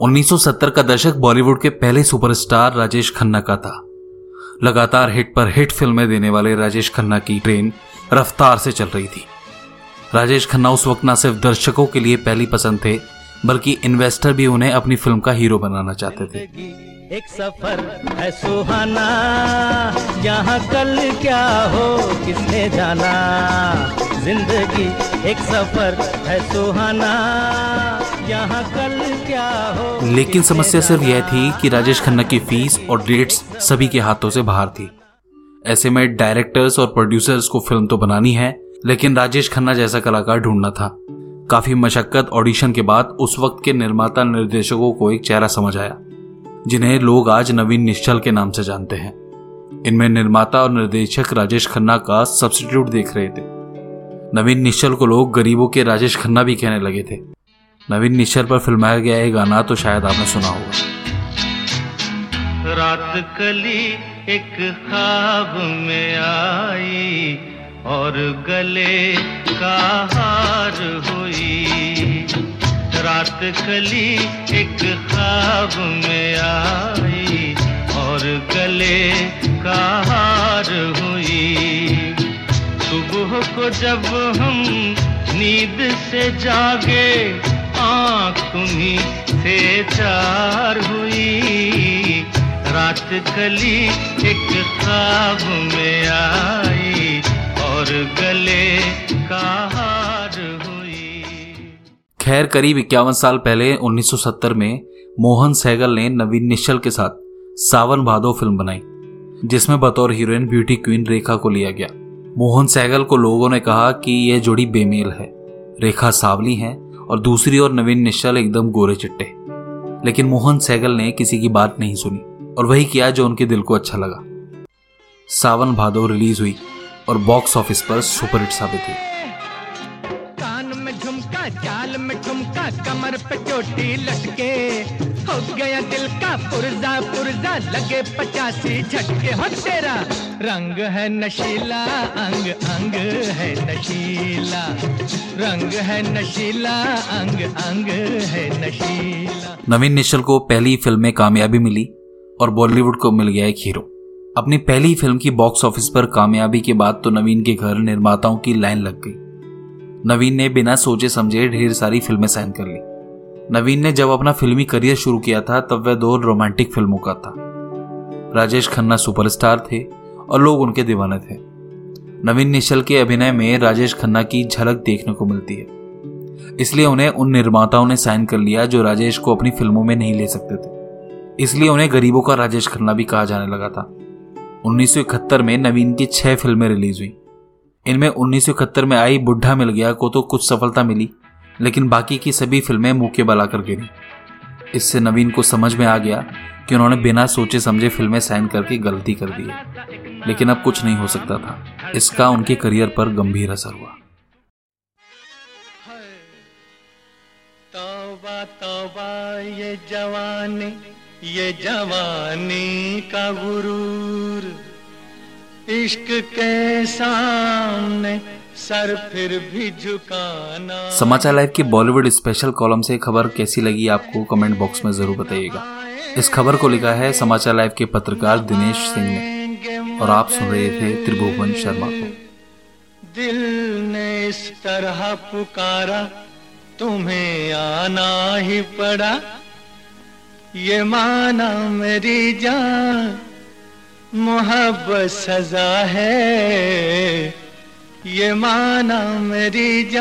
1970 का दशक बॉलीवुड के पहले सुपरस्टार राजेश खन्ना का था। लगातार हिट पर हिट फ़िल्में देने वाले राजेश खन्ना की ट्रेन रफ्तार से चल रही थी। राजेश खन्ना उस वक्त न सिर्फ़ दर्शकों के लिए पहली पसंद थे, बल्कि इन्वेस्टर भी उन्हें अपनी फ़िल्म का हीरो बनाना चाहते थे। एक सफ़र है सुहाना, यहाँ कल क्या हो, किसने जाना? ज़िंदगी एक सफ़र है सुहाना। लेकिन समस्या सिर्फ़ यह थी कि राजेश खन्ना की फ़ीस और डेट्स सभी के हाथों से बाहर थी। ऐसे में डायरेक्टर्स और प्रोड्यूसर्स को फ़िल्म तो बनानी है, लेकिन राजेश खन्ना जैसा कलाकार ढूंढना था। काफ़ी मशक्कत ऑडिशन के बाद उस वक्त के निर्माता निर्देशकों को एक चेहरा समझ आया, जिन्हें लोग आज नवीन निश्चल के नाम से जानते हैं। इनमें निर्माता और निर्देशक राजेश खन्ना का सब्सिट्यूट देख रहे थे। नवीन निश्चल को लोग गरीबों के राजेश खन्ना भी कहने लगे थे। नवीन निश्चल पर फिल्माया गया ये गाना तो शायद आपने सुना होगा। रात कली एक ख्वाब में आई और गले का हार हुई। रात कली एक ख्वाब में आई और गले का हार हुई। सुबह को जब हम नींद से जागे आँख से चार हुई। रात कली एक ख्वाब में आई और गले का हार हुई। खैर, करीब इक्यावन साल पहले 1970 में मोहन सहगल ने नवीन निश्चल के साथ सावन भादो फ़िल्म बनाई, जिसमें बतौर हीरोइन ब्यूटी क्वीन रेखा को लिया गया। मोहन सहगल को लोगों ने कहा कि यह जोड़ी बेमेल है। रेखा सावली है और दूसरी ओर नवीन निश्चल एकदम गोरे चिट्टे। लेकिन मोहन सहगल ने किसी की बात नहीं सुनी और वही किया जो उनके दिल को अच्छा लगा। सावन भादो रिलीज़ हुई और बॉक्स ऑफ़िस पर सुपरहिट साबित हुई। झुमका जाल में ठुमका कमर पे चोटी लटके। हो गया दिल का पुरजा पुरजा लगे पचासी झटके। हो तेरा रंग है नशीला, अंग अंग है नशीला। रंग है नशीला, अंग अंग है नशीला। नवीन निश्चल को पहली फ़िल्म में कामयाबी मिली और बॉलीवुड को मिल गया एक हीरो। अपनी पहली फ़िल्म की बॉक्स ऑफ़िस पर कामयाबी के बाद तो नवीन के घर निर्माताओं की लाइन लग गई। नवीन ने बिना सोचे समझे ढेर सारी फ़िल्में साइन कर ली। नवीन ने जब अपना फिल्मी करियर शुरू किया था, तब वह दो रोमांटिक फ़िल्मों का था। राजेश खन्ना सुपरस्टार थे और लोग उनके दीवाने थे। नवीन निश्चल के अभिनय में राजेश खन्ना की झलक देखने को मिलती है। इसलिए उन्हें उन निर्माताओं ने साइन कर लिया जो राजेश को अपनी फ़िल्मों में नहीं ले सकते थे। इसलिए उन्हें गरीबों का राजेश खन्ना भी कहा जाने लगा था। 1971 में नवीन की छह फ़िल्में रिलीज़ हुई। इनमें 1971 में आई बुढ़ा मिल गया को तो कुछ सफलता मिली, लेकिन बाकी की सभी फ़िल्में मुँह के बला कर गिरी। इससे नवीन को समझ में आ गया कि उन्होंने बिना सोचे समझे फ़िल्में साइन करके गलती कर दी लेकिन अब कुछ नहीं हो सकता था। इसका उनके करियर पर गंभीर असर हुआ। तौबा तौबा, ये जवानी ये जवानी का गुरूर। इश्क के सामने सर फिर भी झुकाना। समाचार लाइव की बॉलीवुड स्पेशल कॉलम से खबर कैसी लगी आपको कमेंट बॉक्स में ज़रूर बताइएगा। इस खबर को लिखा है समाचार लाइव के पत्रकार दिनेश सिंह ने और आप सुन रहे थे त्रिभुवन शर्मा को। दिल ने इस तरह पुकारा तुम्हें आना ही पड़ा। ये माना मेरी जान मोहब्बत सजा है, ये माना मेरी जान।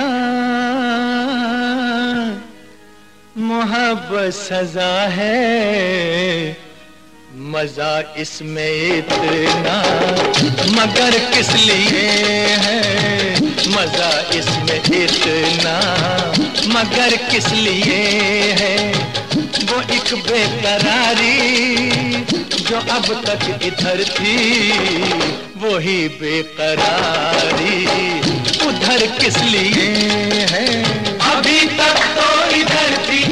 मोहब्बत सजा है, मज़ा इसमें इतना, मगर किस लिए है? मज़ा इसमें इतना, मगर किस लिए है? वो एक बेकरारी जो अब तक इधर थी, वही बेकरारी। उधर किस लिए? है अभी तक तो इधर थी,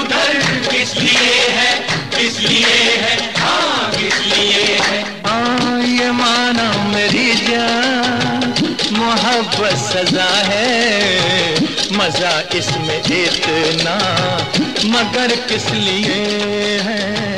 उधर किस लिए है, किस लिए है हाँ किस लिए है। हाँ माना मेरी जान, मोहब्बत सजा है, मज़ा इसमें इतना, मगर किस लिए है?